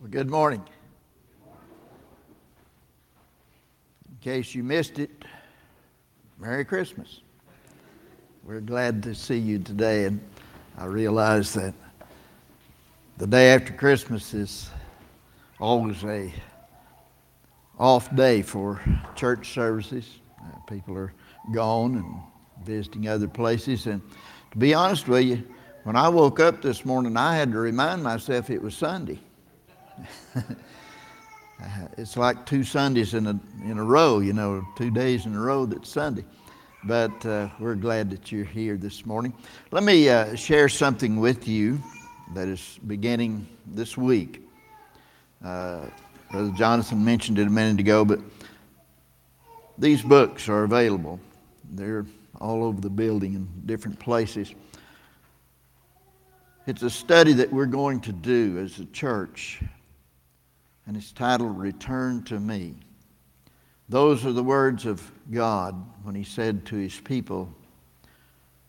Well, good morning. In case you missed it, Merry Christmas. We're glad to see you today, and I realize that the day after Christmas is always a off day for church services. Uh, people are gone and visiting other places, and to be honest with you, when I woke up this morning, I had to remind myself it was Sunday. it's like two Sundays in a, in a row, you know, two days in a row that's Sunday. But uh, we're glad that you're here this morning. Let me uh, share something with you that is beginning this week. Uh, Brother Jonathan mentioned it a minute ago, but these books are available. They're all over the building in different places. It's a study that we're going to do as a church and it's titled Return to Me. Those are the words of God when He said to His people,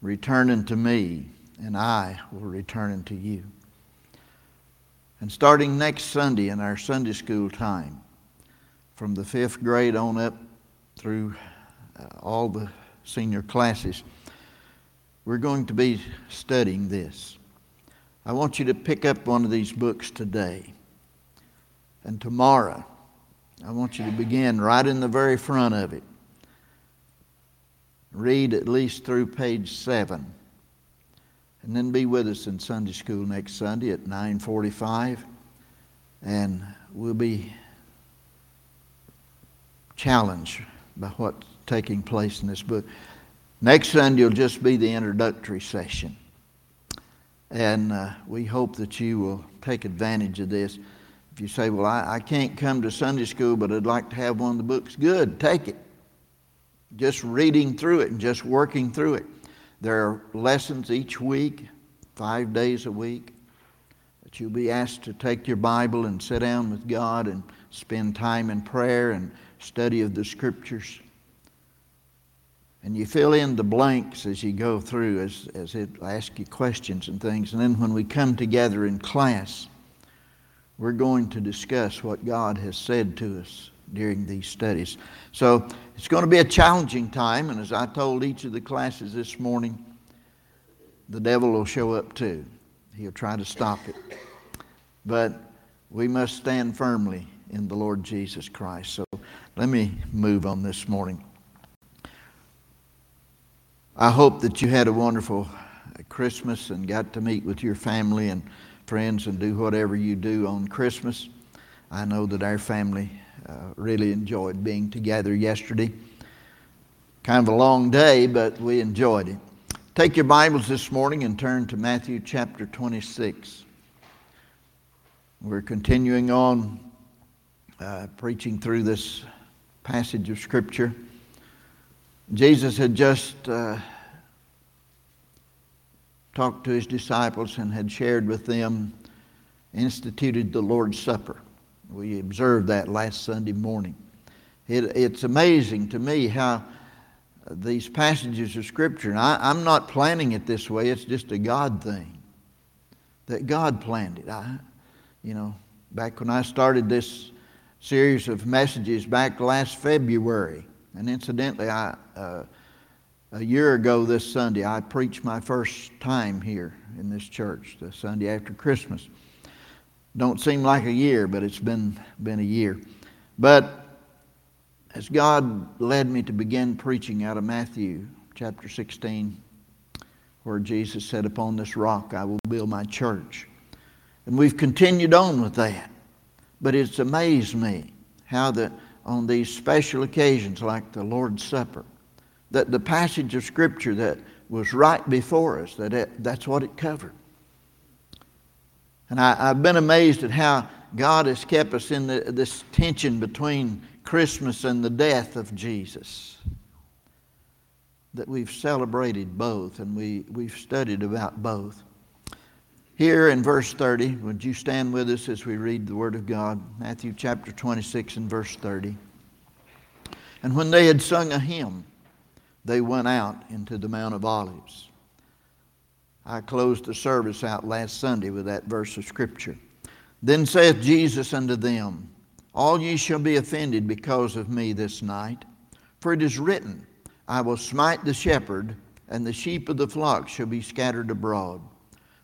Return unto me, and I will return unto you. And starting next Sunday in our Sunday school time, from the fifth grade on up through uh, all the senior classes, we're going to be studying this. I want you to pick up one of these books today. And tomorrow, I want you to begin right in the very front of it. Read at least through page 7. And then be with us in Sunday school next Sunday at 9:45 and we'll be challenged by what's taking place in this book. Next Sunday will just be the introductory session. And uh, we hope that you will take advantage of this. If you say, Well, I, I can't come to Sunday school, but I'd like to have one of the books, good, take it. Just reading through it and just working through it. There are lessons each week, five days a week, that you'll be asked to take your Bible and sit down with God and spend time in prayer and study of the Scriptures. And you fill in the blanks as you go through, as, as it asks you questions and things. And then when we come together in class, we're going to discuss what God has said to us during these studies. So it's going to be a challenging time, and as I told each of the classes this morning, the devil will show up too. He'll try to stop it. But we must stand firmly in the Lord Jesus Christ. So let me move on this morning. I hope that you had a wonderful Christmas and got to meet with your family and friends and do whatever you do on Christmas. I know that our family uh, really enjoyed being together yesterday. Kind of a long day, but we enjoyed it. Take your Bibles this morning and turn to Matthew chapter 26. We're continuing on uh, preaching through this passage of Scripture. Jesus had just uh, talked to his disciples and had shared with them, instituted the Lord's Supper. We observed that last Sunday morning. It, it's amazing to me how these passages of Scripture, and I, am not planning it this way, it's just a God thing. That God planned it. I, you know, back when I started this series of messages back last February, and incidentally, I. Uh, a year ago this Sunday, I preached my first time here in this church, the Sunday after Christmas. Don't seem like a year, but it's been, been a year. But as God led me to begin preaching out of Matthew chapter 16, where Jesus said, Upon this rock I will build my church. And we've continued on with that. But it's amazed me how that on these special occasions like the Lord's Supper, that the passage of Scripture that was right before us, that it, that's what it covered. And I, have been amazed at how God has kept us in the, this tension between Christmas and the death of Jesus. That we've celebrated both and we, we've studied about both. Here in verse 30, would you stand with us as we read the Word of God? Matthew chapter 26 and verse 30. And when they had sung a hymn, they went out into the Mount of Olives. I closed the service out last Sunday with that verse of Scripture. Then saith Jesus unto them, All ye shall be offended because of me this night. For it is written, I will smite the shepherd, and the sheep of the flock shall be scattered abroad.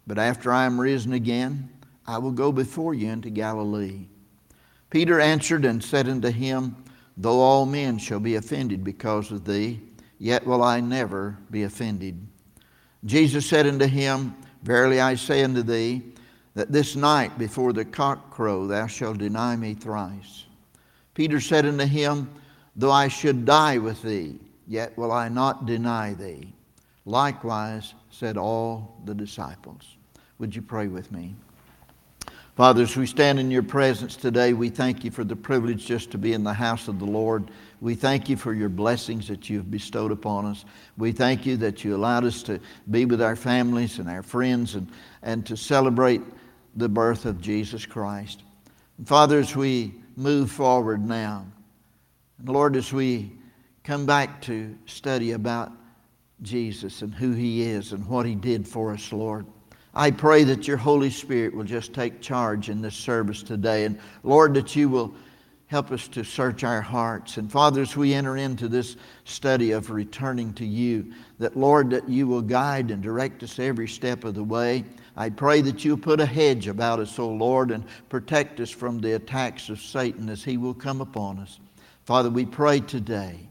But after I am risen again, I will go before you into Galilee. Peter answered and said unto him, Though all men shall be offended because of thee, yet will I never be offended. Jesus said unto him, Verily I say unto thee, that this night before the cock crow thou shalt deny me thrice. Peter said unto him, Though I should die with thee, yet will I not deny thee. Likewise said all the disciples. Would you pray with me? Father, as we stand in your presence today, we thank you for the privilege just to be in the house of the Lord. We thank you for your blessings that you have bestowed upon us. We thank you that you allowed us to be with our families and our friends and, and to celebrate the birth of Jesus Christ. And Father, as we move forward now, and Lord, as we come back to study about Jesus and who he is and what he did for us, Lord. I pray that your Holy Spirit will just take charge in this service today. And Lord, that you will help us to search our hearts. And Father, as we enter into this study of returning to you, that Lord, that you will guide and direct us every step of the way. I pray that you'll put a hedge about us, O Lord, and protect us from the attacks of Satan as he will come upon us. Father, we pray today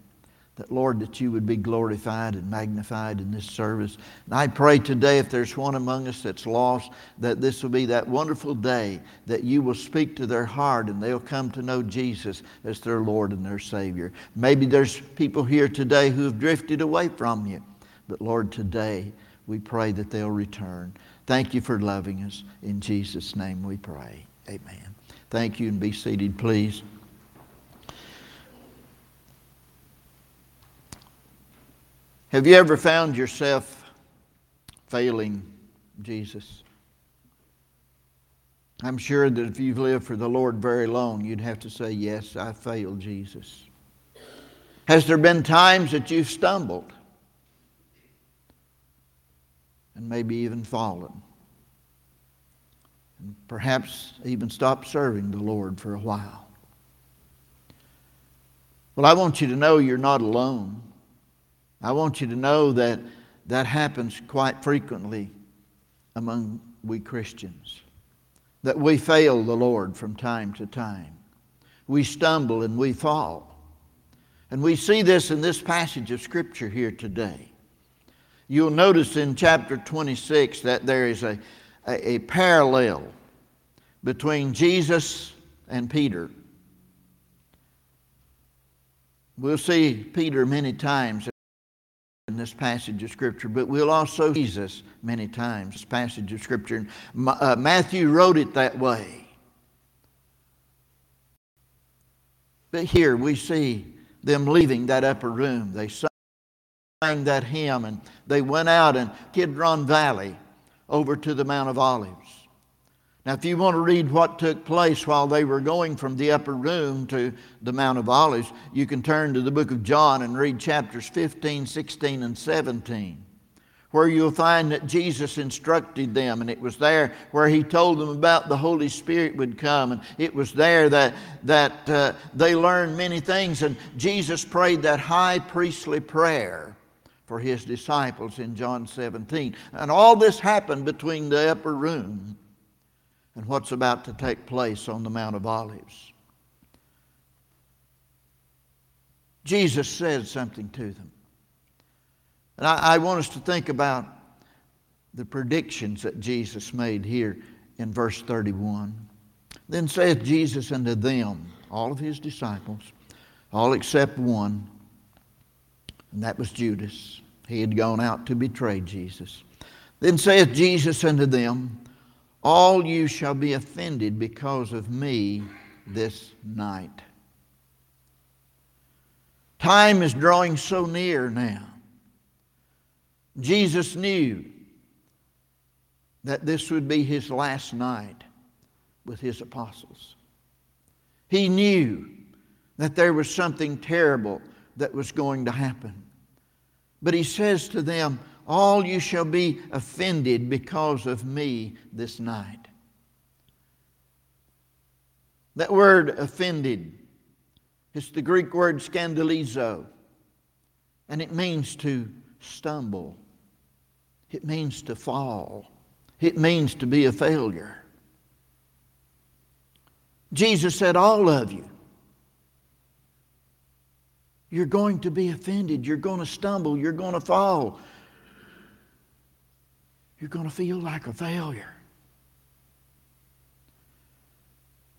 that, Lord, that you would be glorified and magnified in this service. And I pray today, if there's one among us that's lost, that this will be that wonderful day that you will speak to their heart and they'll come to know Jesus as their Lord and their Savior. Maybe there's people here today who have drifted away from you. But Lord, today we pray that they'll return. Thank you for loving us. In Jesus' name we pray. Amen. Thank you and be seated, please. Have you ever found yourself failing Jesus? I'm sure that if you've lived for the Lord very long, you'd have to say, Yes, I failed Jesus. Has there been times that you've stumbled and maybe even fallen? And perhaps even stopped serving the Lord for a while? Well, I want you to know you're not alone. I want you to know that that happens quite frequently among we Christians. That we fail the Lord from time to time. We stumble and we fall. And we see this in this passage of Scripture here today. You'll notice in chapter 26 that there is a, a, a parallel between Jesus and Peter. We'll see Peter many times this passage of Scripture, but we'll also see Jesus many times, this passage of Scripture. Uh, Matthew wrote it that way. But here we see them leaving that upper room. They sang that hymn and they went out in Kidron Valley over to the Mount of Olives. Now, if you want to read what took place while they were going from the upper room to the Mount of Olives, you can turn to the book of John and read chapters 15, 16, and 17, where you'll find that Jesus instructed them. And it was there where he told them about the Holy Spirit would come. And it was there that, that uh, they learned many things. And Jesus prayed that high priestly prayer for his disciples in John 17. And all this happened between the upper room and what's about to take place on the Mount of Olives. Jesus said something to them. And I, I, want us to think about the predictions that Jesus made here in verse 31. Then saith Jesus unto them, all of his disciples, all except one, and that was Judas. He had gone out to betray Jesus. Then saith Jesus unto them, all you shall be offended because of me this night. Time is drawing so near now. Jesus knew that this would be his last night with his apostles. He knew that there was something terrible that was going to happen. But he says to them, all you shall be offended because of me this night. That word offended, it's the Greek word scandalizo, and it means to stumble. It means to fall. It means to be a failure. Jesus said, All of you, you're going to be offended. You're going to stumble. You're going to fall. You're going to feel like a failure.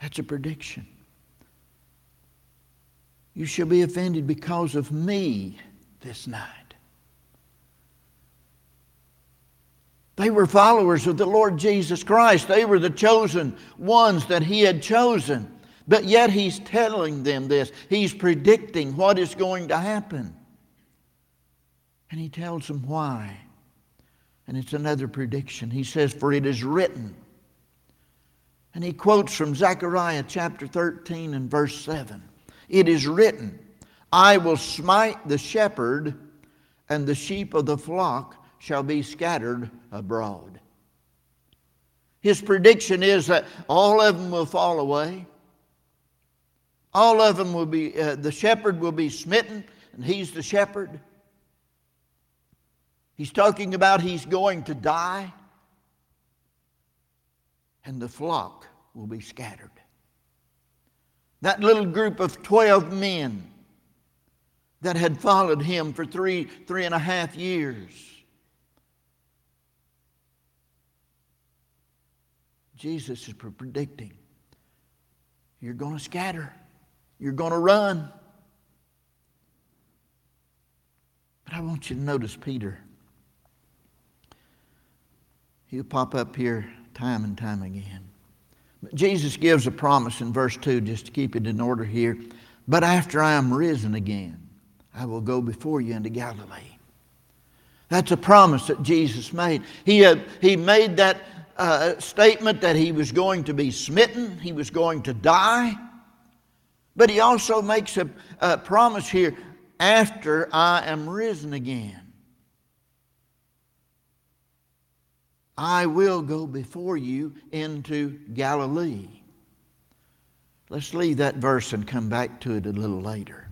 That's a prediction. You shall be offended because of me this night. They were followers of the Lord Jesus Christ. They were the chosen ones that He had chosen. But yet He's telling them this. He's predicting what is going to happen. And He tells them why. And it's another prediction. He says, For it is written. And he quotes from Zechariah chapter 13 and verse 7. It is written, I will smite the shepherd, and the sheep of the flock shall be scattered abroad. His prediction is that all of them will fall away. All of them will be, uh, the shepherd will be smitten, and he's the shepherd. He's talking about he's going to die, and the flock will be scattered. That little group of 12 men that had followed him for three, three and a half years. Jesus is predicting you're going to scatter, you're going to run. But I want you to notice Peter. He'll pop up here time and time again. But Jesus gives a promise in verse 2, just to keep it in order here. But after I am risen again, I will go before you into Galilee. That's a promise that Jesus made. He, had, he made that uh, statement that he was going to be smitten, he was going to die. But he also makes a, a promise here after I am risen again. I will go before you into Galilee. Let's leave that verse and come back to it a little later.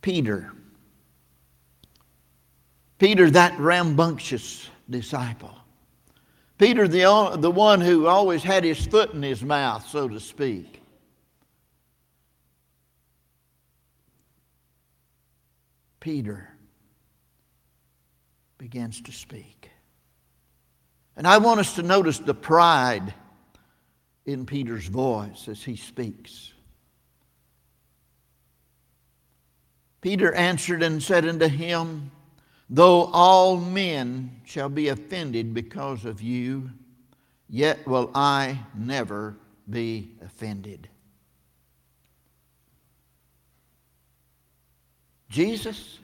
Peter. Peter, that rambunctious disciple. Peter, the, the one who always had his foot in his mouth, so to speak. Peter begins to speak. And I want us to notice the pride in Peter's voice as he speaks. Peter answered and said unto him, Though all men shall be offended because of you, yet will I never be offended. Jesus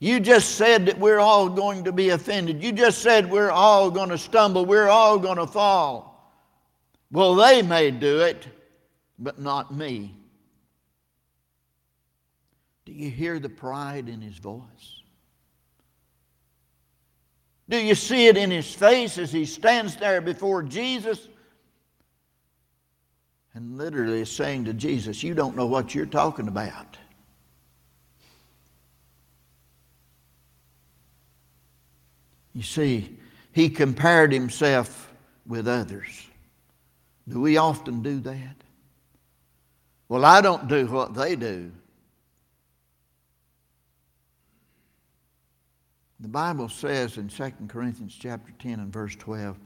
you just said that we're all going to be offended. You just said we're all going to stumble. We're all going to fall. Well, they may do it, but not me. Do you hear the pride in his voice? Do you see it in his face as he stands there before Jesus and literally is saying to Jesus, You don't know what you're talking about. You see, he compared himself with others. Do we often do that? Well, I don't do what they do. The Bible says in 2 Corinthians chapter 10 and verse 12,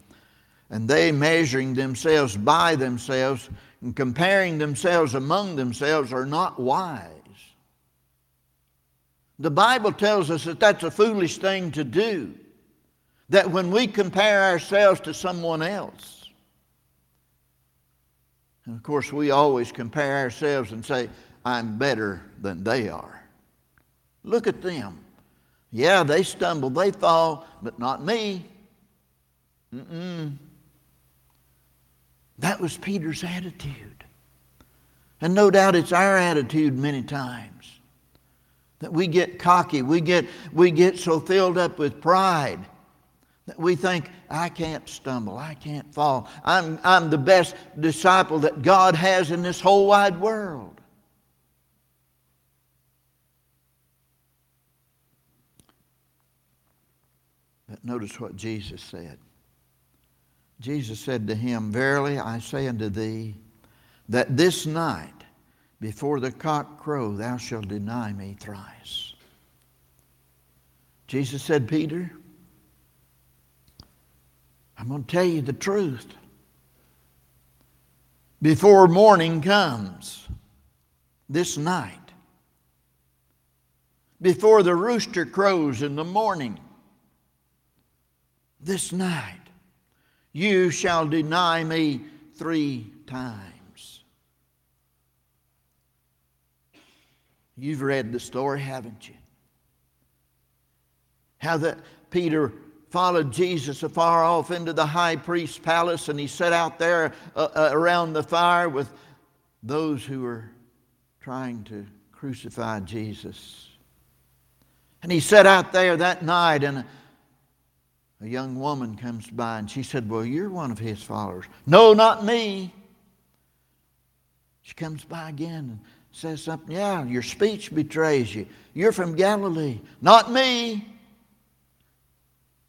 and they measuring themselves by themselves and comparing themselves among themselves are not wise. The Bible tells us that that's a foolish thing to do that when we compare ourselves to someone else, and of course, we always compare ourselves and say, I'm better than they are. Look at them. Yeah, they stumble, they fall, but not me. Mm-mm. That was Peter's attitude. And no doubt it's our attitude many times. That we get cocky, we get, we get so filled up with pride We think, I can't stumble, I can't fall. I'm, I'm the best disciple that God has in this whole wide world. But notice what Jesus said. Jesus said to him, Verily I say unto thee, that this night, before the cock crow, thou shalt deny me thrice. Jesus said, Peter, I'm going to tell you the truth. Before morning comes, this night, before the rooster crows in the morning, this night, you shall deny me three times. You've read the story, haven't you? How that Peter followed Jesus afar off into the high priest's palace and he sat out there uh, uh, around the fire with those who were trying to crucify Jesus. And he sat out there that night and a young woman comes by and she said, Well, you're one of his followers. No, not me. She comes by again and says something. Yeah, your speech betrays you. You're from Galilee. Not me.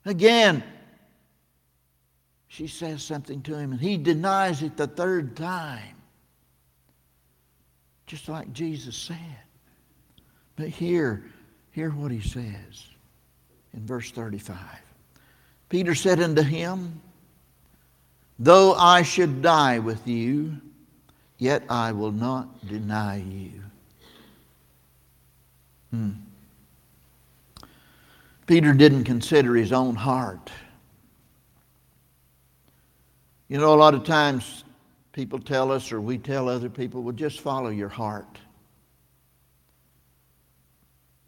Again, she says something to him and he denies it the third time. Just like Jesus said. But here, hear what he says in verse 35. Peter said unto him, Though I should die with you, yet I will not deny you. Hmm. Peter didn't consider his own heart. You know, a lot of times people tell us, or we tell other people, well, just follow your heart.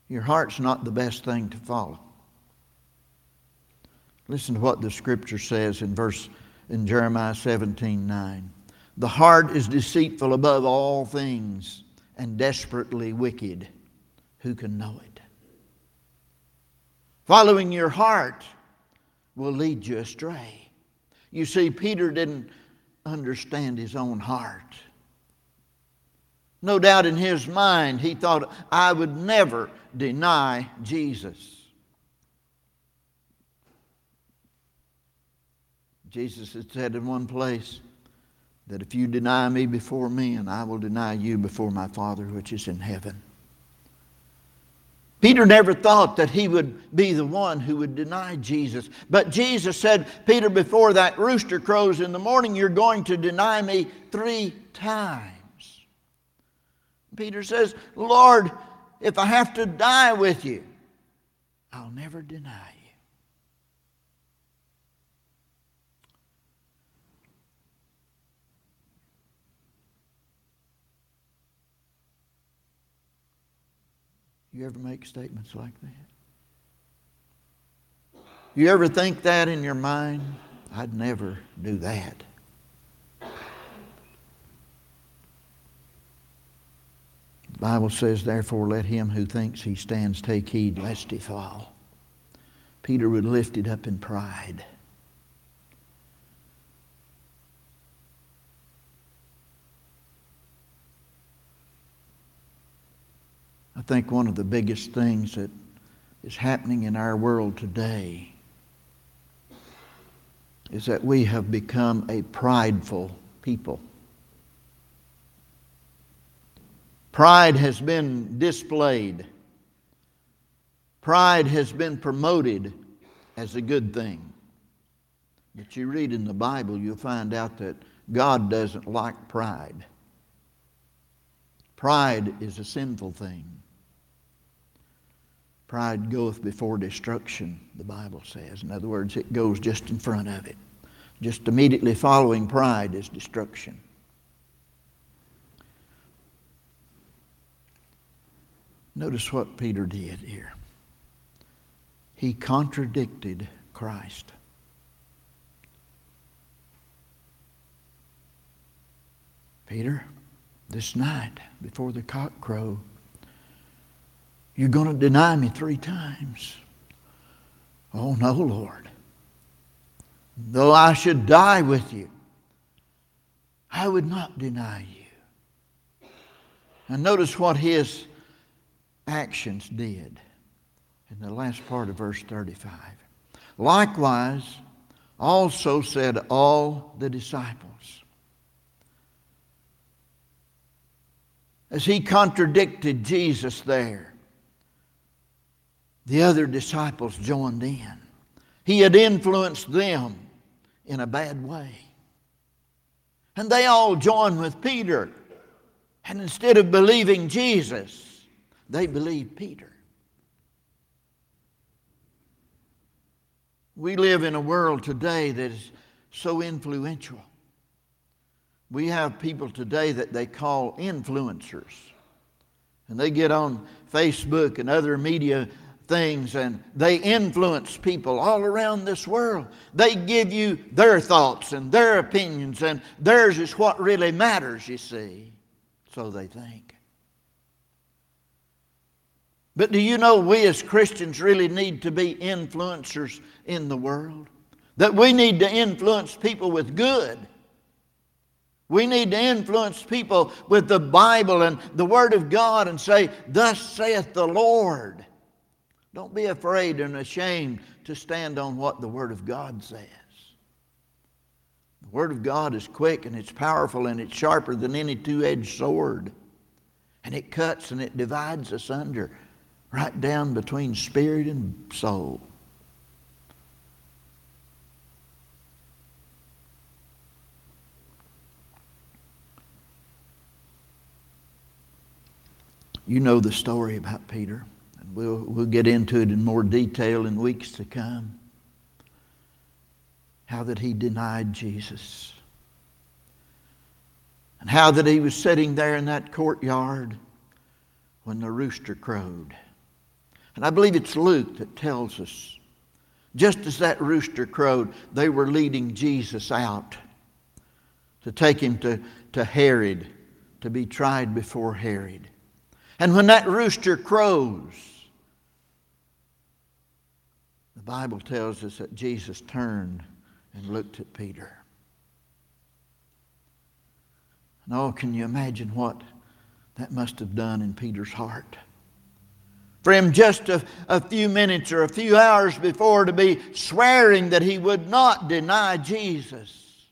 Your heart's not the best thing to follow. Listen to what the scripture says in verse in Jeremiah 17 9. The heart is deceitful above all things and desperately wicked. Who can know it? Following your heart will lead you astray. You see, Peter didn't understand his own heart. No doubt in his mind, he thought, I would never deny Jesus. Jesus had said in one place that if you deny me before men, I will deny you before my Father which is in heaven. Peter never thought that he would be the one who would deny Jesus. But Jesus said, Peter, before that rooster crows in the morning, you're going to deny me three times. Peter says, Lord, if I have to die with you, I'll never deny you. You ever make statements like that? You ever think that in your mind? I'd never do that. The Bible says, therefore, let him who thinks he stands take heed lest he fall. Peter would lift it up in pride. Think one of the biggest things that is happening in our world today is that we have become a prideful people. Pride has been displayed. Pride has been promoted as a good thing. But you read in the Bible, you'll find out that God doesn't like pride. Pride is a sinful thing. Pride goeth before destruction, the Bible says. In other words, it goes just in front of it. Just immediately following pride is destruction. Notice what Peter did here. He contradicted Christ. Peter, this night before the cock crow, you're going to deny me three times. Oh, no, Lord. Though I should die with you, I would not deny you. And notice what his actions did in the last part of verse 35. Likewise, also said all the disciples. As he contradicted Jesus there, the other disciples joined in. He had influenced them in a bad way. And they all joined with Peter. And instead of believing Jesus, they believed Peter. We live in a world today that is so influential. We have people today that they call influencers. And they get on Facebook and other media things and they influence people all around this world. They give you their thoughts and their opinions, and theirs is what really matters, you see. So they think. But do you know we as Christians really need to be influencers in the world? That we need to influence people with good. We need to influence people with the Bible and the Word of God and say, Thus saith the Lord. Don't be afraid and ashamed to stand on what the Word of God says. The Word of God is quick and it's powerful and it's sharper than any two edged sword. And it cuts and it divides asunder right down between spirit and soul. You know the story about Peter, we'll, we'll get into it in more detail in weeks to come. How that he denied Jesus. And how that he was sitting there in that courtyard when the rooster crowed. And I believe it's Luke that tells us just as that rooster crowed, they were leading Jesus out to take him to, to Herod to be tried before Herod. And when that rooster crows, the Bible tells us that Jesus turned and looked at Peter. And oh, can you imagine what that must have done in Peter's heart? for him just a, a few minutes or a few hours before to be swearing that he would not deny Jesus.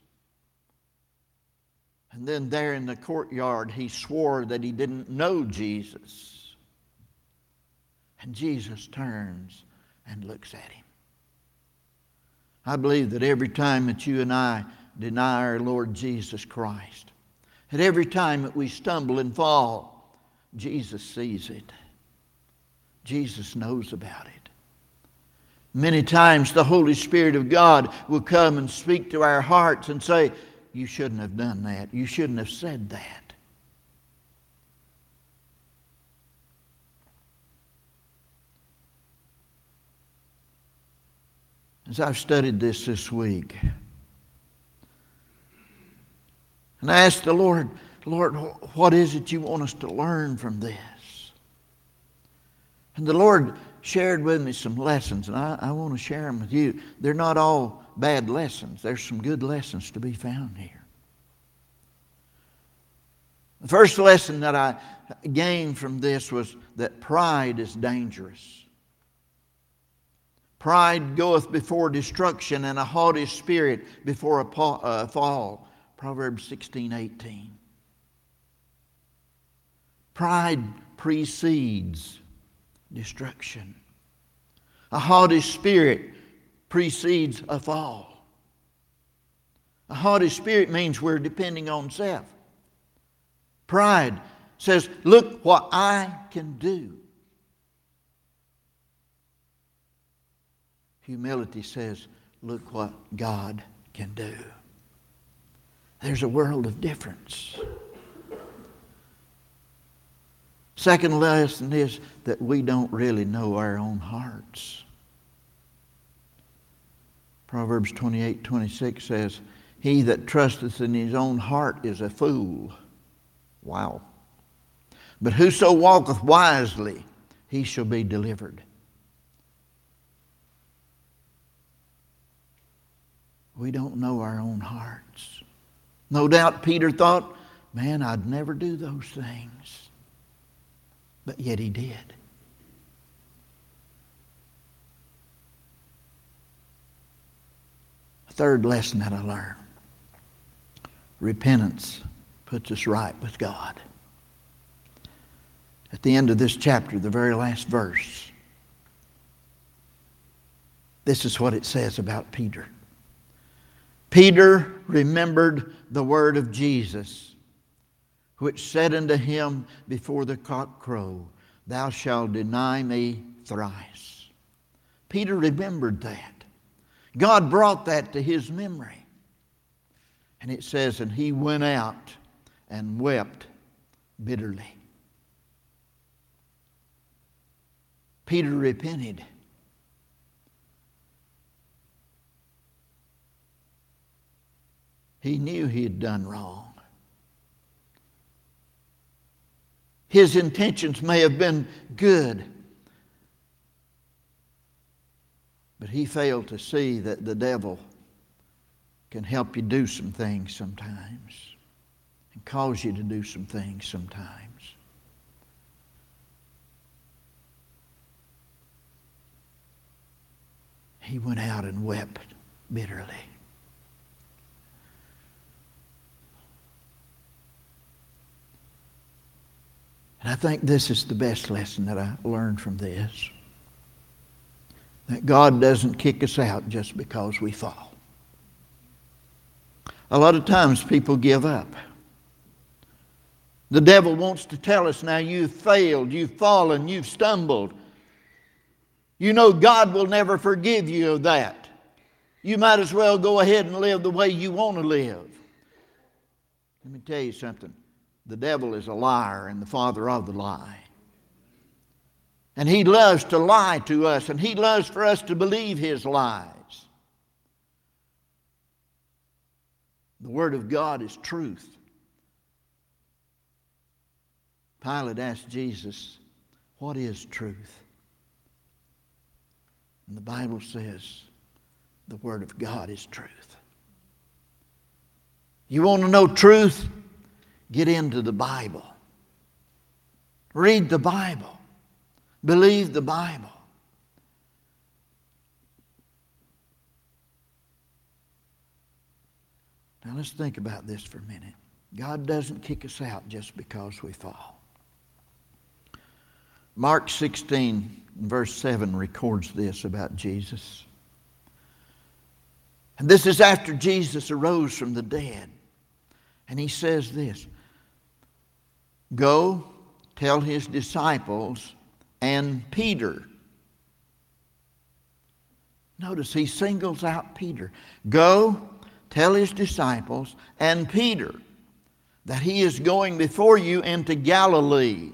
And then there in the courtyard, he swore that he didn't know Jesus. And Jesus turns and looks at him. I believe that every time that you and I deny our Lord Jesus Christ, at every time that we stumble and fall, Jesus sees it. Jesus knows about it. Many times the Holy Spirit of God will come and speak to our hearts and say, You shouldn't have done that. You shouldn't have said that. As I've studied this this week, and I asked the Lord, Lord, what is it you want us to learn from this? And the Lord shared with me some lessons, and I, I want to share them with you. They're not all bad lessons, there's some good lessons to be found here. The first lesson that I gained from this was that pride is dangerous. Pride goeth before destruction, and a haughty spirit before a uh, fall. Proverbs 16 18. Pride precedes destruction. A haughty spirit precedes a fall. A haughty spirit means we're depending on self. Pride says, Look what I can do. Humility says, Look what God can do. There's a world of difference. Second lesson is that we don't really know our own hearts. Proverbs 28 26 says, He that trusteth in his own heart is a fool. Wow. But whoso walketh wisely, he shall be delivered. We don't know our own hearts. No doubt Peter thought, man, I'd never do those things. But yet he did. A third lesson that I learned repentance puts us right with God. At the end of this chapter, the very last verse, this is what it says about Peter. Peter remembered the word of Jesus, which said unto him before the cock crow, Thou shalt deny me thrice. Peter remembered that. God brought that to his memory. And it says, And he went out and wept bitterly. Peter repented. He knew he had done wrong. His intentions may have been good, but he failed to see that the devil can help you do some things sometimes and cause you to do some things sometimes. He went out and wept bitterly. And I think this is the best lesson that I learned from this that God doesn't kick us out just because we fall. A lot of times people give up. The devil wants to tell us now you've failed, you've fallen, you've stumbled. You know God will never forgive you of that. You might as well go ahead and live the way you want to live. Let me tell you something. The devil is a liar and the father of the lie. And he loves to lie to us, and he loves for us to believe his lies. The Word of God is truth. Pilate asked Jesus, What is truth? And the Bible says, The Word of God is truth. You want to know truth? Get into the Bible. Read the Bible. Believe the Bible. Now let's think about this for a minute. God doesn't kick us out just because we fall. Mark 16, verse 7 records this about Jesus. And this is after Jesus arose from the dead. And he says this Go tell his disciples and Peter. Notice he singles out Peter. Go tell his disciples and Peter that he is going before you into Galilee.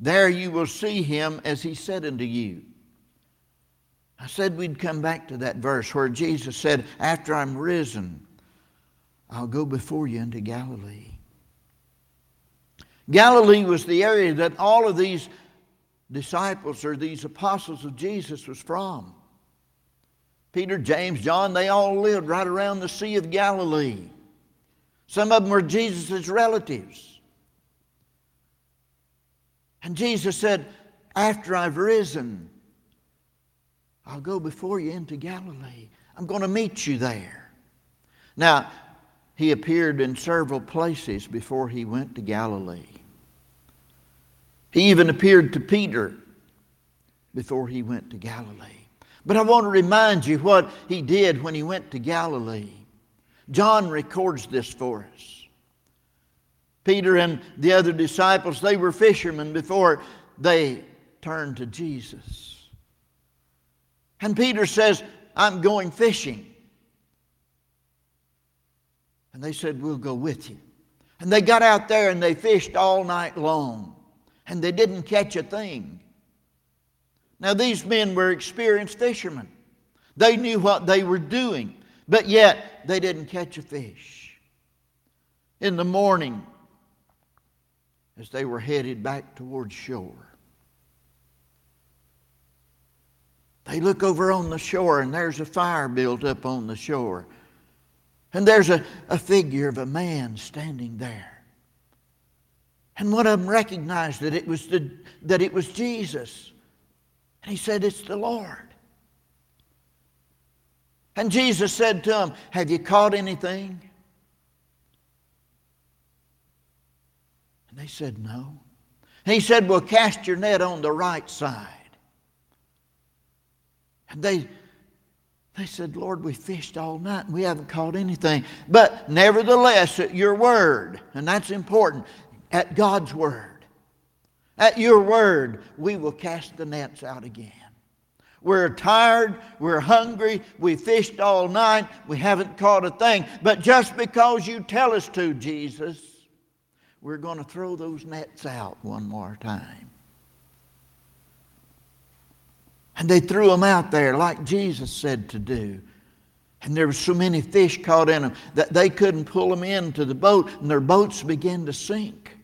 There you will see him as he said unto you. I said we'd come back to that verse where Jesus said, After I'm risen, I'll go before you into Galilee. Galilee was the area that all of these disciples or these apostles of Jesus was from. Peter, James, John, they all lived right around the Sea of Galilee. Some of them were Jesus' relatives. And Jesus said, After I've risen, I'll go before you into Galilee. I'm going to meet you there. Now, he appeared in several places before he went to Galilee. He even appeared to Peter before he went to Galilee. But I want to remind you what he did when he went to Galilee. John records this for us. Peter and the other disciples, they were fishermen before they turned to Jesus. And Peter says, I'm going fishing. And they said, We'll go with you. And they got out there and they fished all night long and they didn't catch a thing. Now, these men were experienced fishermen. They knew what they were doing, but yet they didn't catch a fish. In the morning, as they were headed back towards shore, they look over on the shore and there's a fire built up on the shore. And there's a, a figure of a man standing there. And one of them recognized that it was, the, that it was Jesus. And he said, It's the Lord. And Jesus said to him, Have you caught anything? And they said, No. He said, Well, cast your net on the right side. And they, they said, Lord, we fished all night and we haven't caught anything. But nevertheless, at your word, and that's important, at God's word, at your word, we will cast the nets out again. We're tired, we're hungry, we fished all night, we haven't caught a thing. But just because you tell us to, Jesus, we're going to throw those nets out one more time. And they threw them out there like Jesus said to do. And there were so many fish caught in them that they couldn't pull them into the boat, and their boats began to sink.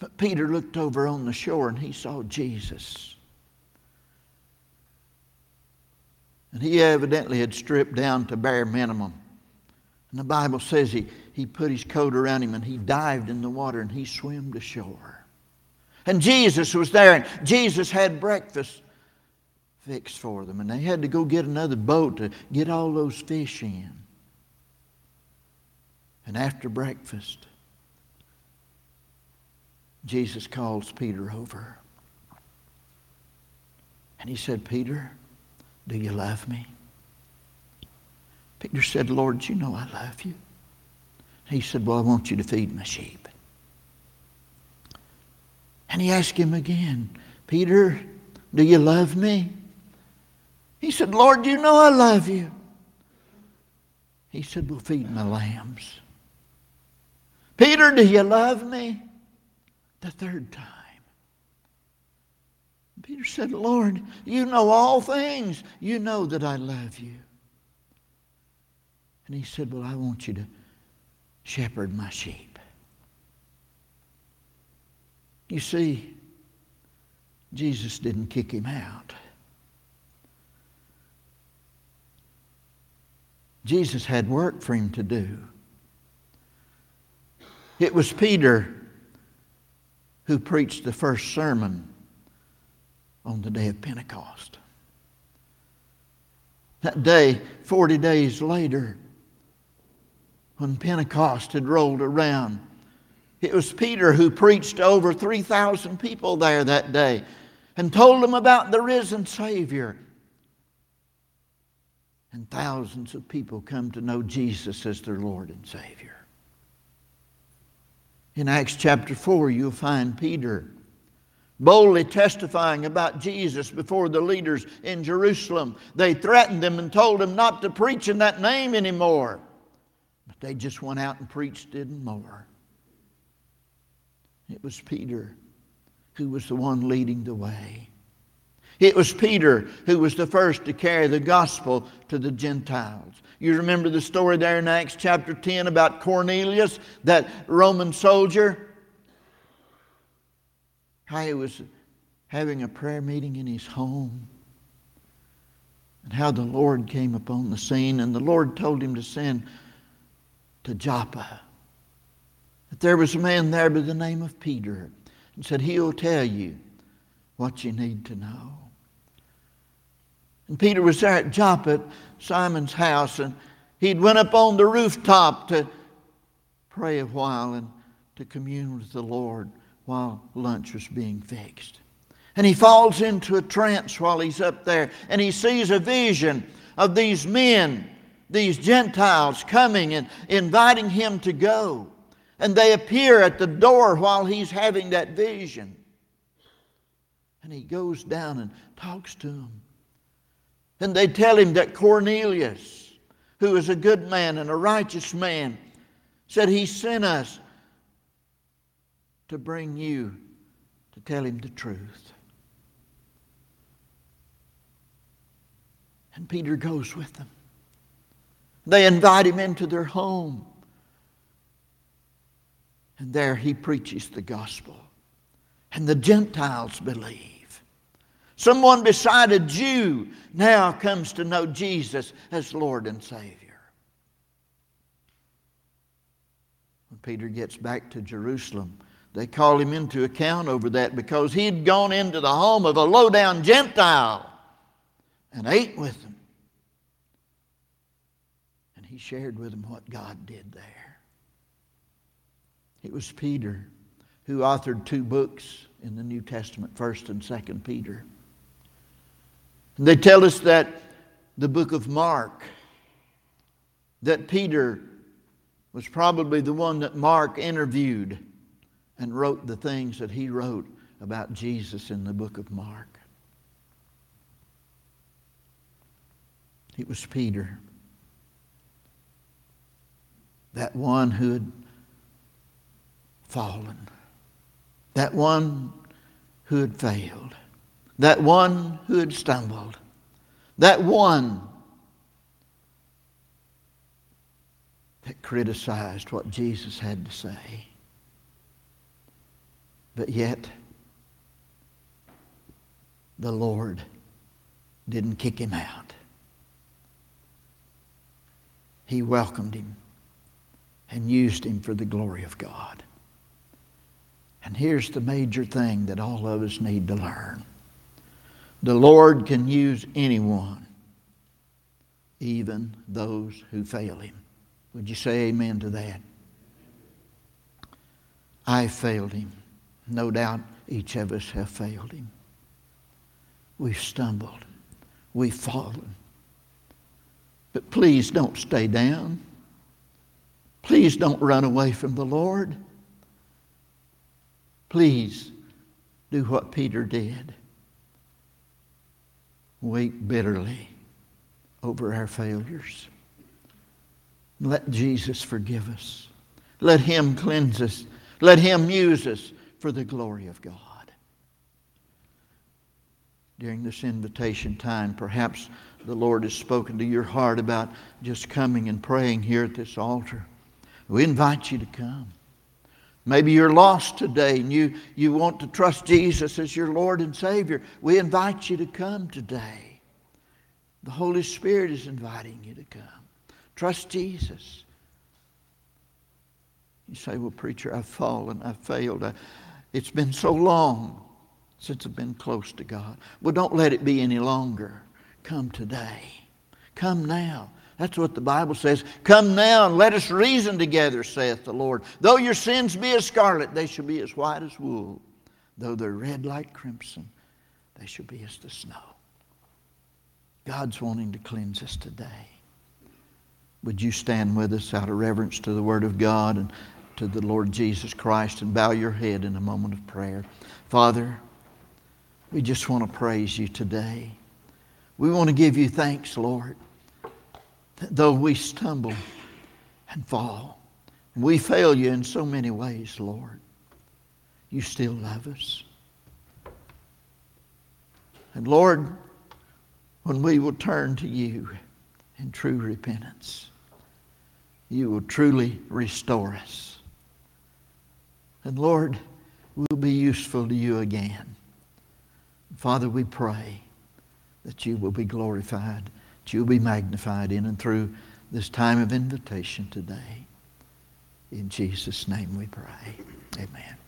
But Peter looked over on the shore and he saw Jesus. And he evidently had stripped down to bare minimum. And the Bible says he, he put his coat around him and he dived in the water and he swam to shore. And Jesus was there, and Jesus had breakfast fixed for them. And they had to go get another boat to get all those fish in. And after breakfast, Jesus calls Peter over. And he said, Peter, do you love me? Peter said, Lord, you know I love you. He said, Well, I want you to feed my sheep. And he asked him again, Peter, do you love me? He said, Lord, you know I love you. He said, Well, feed my lambs. Peter, do you love me? The third time. Peter said, Lord, you know all things. You know that I love you. And he said, Well, I want you to shepherd my sheep. You see, Jesus didn't kick him out. Jesus had work for him to do. It was Peter who preached the first sermon on the day of Pentecost. That day, 40 days later, when Pentecost had rolled around, it was Peter who preached to over 3,000 people there that day and told them about the risen Savior. And thousands of people come to know Jesus as their Lord and Savior. In Acts chapter 4, you'll find Peter boldly testifying about Jesus before the leaders in Jerusalem. They threatened him and told him not to preach in that name anymore. But they just went out and preached it more. It was Peter who was the one leading the way. It was Peter who was the first to carry the gospel to the Gentiles. You remember the story there in Acts chapter 10 about Cornelius, that Roman soldier? How he was having a prayer meeting in his home. And how the Lord came upon the scene, and the Lord told him to send to Joppa that there was a man there by the name of Peter and said, He'll tell you what you need to know. And Peter was there at Joppa Simon's house, and he'd went up on the rooftop to pray a while and to commune with the Lord while lunch was being fixed. And he falls into a trance while he's up there, and he sees a vision of these men, these Gentiles, coming and inviting him to go and they appear at the door while he's having that vision. And he goes down and talks to them. And they tell him that Cornelius, who is a good man and a righteous man, said he sent us to bring you to tell him the truth. And Peter goes with them. They invite him into their home. And there he preaches the gospel. And the Gentiles believe. Someone beside a Jew now comes to know Jesus as Lord and Savior. When Peter gets back to Jerusalem, they call him into account over that because he'd gone into the home of a low down Gentile and ate with them. And he shared with them what God did there. It was Peter who authored two books in the New Testament, 1st and 2nd Peter. They tell us that the book of Mark, that Peter was probably the one that Mark interviewed and wrote the things that he wrote about Jesus in the book of Mark. It was Peter, that one who had fallen, that one who had failed, that one who had stumbled, that one that criticized what Jesus had to say. But yet, the Lord didn't kick him out. He welcomed him and used him for the glory of God. And here's the major thing that all of us need to learn the Lord can use anyone, even those who fail him. Would you say amen to that? I failed him. No doubt each of us have failed him. We've stumbled. We've fallen. But please don't stay down. Please don't run away from the Lord. Please do what Peter did. Weep bitterly over our failures. Let Jesus forgive us. Let Him cleanse us. Let Him use us for the glory of God. During this invitation time, perhaps the Lord has spoken to your heart about just coming and praying here at this altar. We invite you to come. Maybe you're lost today and you, you want to trust Jesus as your Lord and Savior. We invite you to come today. The Holy Spirit is inviting you to come. Trust Jesus. You say, Well, preacher, I've fallen, I've failed. I, it's been so long since I've been close to God. Well, don't let it be any longer. Come today. Come now. That's what the Bible says. Come now and let us reason together, saith the Lord. Though your sins be as scarlet, they shall be as white as wool. Though they're red like crimson, they shall be as the snow. God's wanting to cleanse us today. Would you stand with us out of reverence to the Word of God and to the Lord Jesus Christ and bow your head in a moment of prayer. Father, we just want to praise you today. We want to give you thanks, Lord. Though we stumble and fall, we fail you in so many ways, Lord, you still love us. And Lord, when we will turn to you in true repentance, you will truly restore us. And Lord, we'll be useful to you again. Father, we pray that you will be glorified, that you will be magnified in and through this time of invitation today. In Jesus' name we pray. Amen.